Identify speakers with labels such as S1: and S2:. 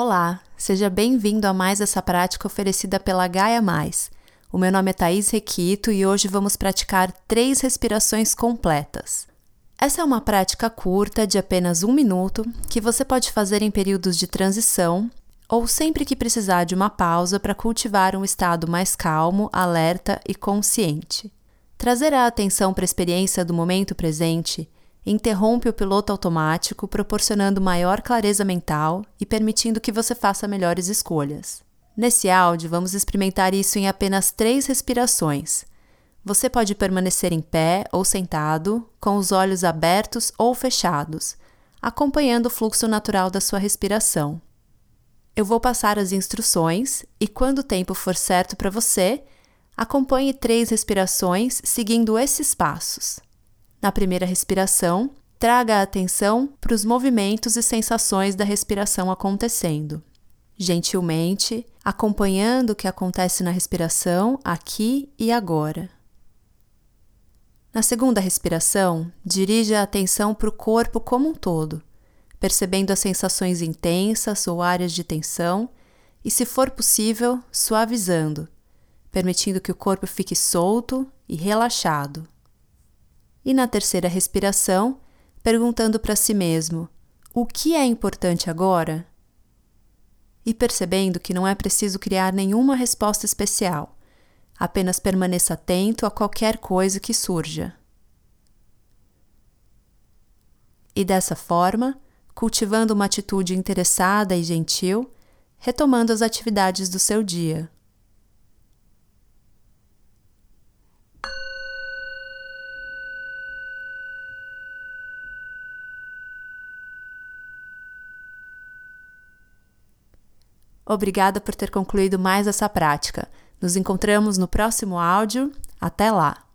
S1: Olá, seja bem-vindo a mais essa prática oferecida pela Gaia Mais. O meu nome é Thaís Requito e hoje vamos praticar três respirações completas. Essa é uma prática curta de apenas um minuto que você pode fazer em períodos de transição ou sempre que precisar de uma pausa para cultivar um estado mais calmo, alerta e consciente. Trazer a atenção para a experiência do momento presente interrompe o piloto automático, proporcionando maior clareza mental e permitindo que você faça melhores escolhas. Nesse áudio, vamos experimentar isso em apenas três respirações. Você pode permanecer em pé ou sentado, com os olhos abertos ou fechados, acompanhando o fluxo natural da sua respiração. Eu vou passar as instruções e, quando o tempo for certo para você, acompanhe três respirações seguindo esses passos. Na primeira respiração, traga a atenção para os movimentos e sensações da respiração acontecendo. Gentilmente, acompanhando o que acontece na respiração aqui e agora. Na segunda respiração, dirija a atenção para o corpo como um todo, percebendo as sensações intensas ou áreas de tensão e, se for possível, suavizando, permitindo que o corpo fique solto e relaxado e na terceira respiração, perguntando para si mesmo: o que é importante agora? E percebendo que não é preciso criar nenhuma resposta especial, apenas permaneça atento a qualquer coisa que surja. E dessa forma, cultivando uma atitude interessada e gentil, retomando as atividades do seu dia. Obrigada por ter concluído mais essa prática. Nos encontramos no próximo áudio. Até lá!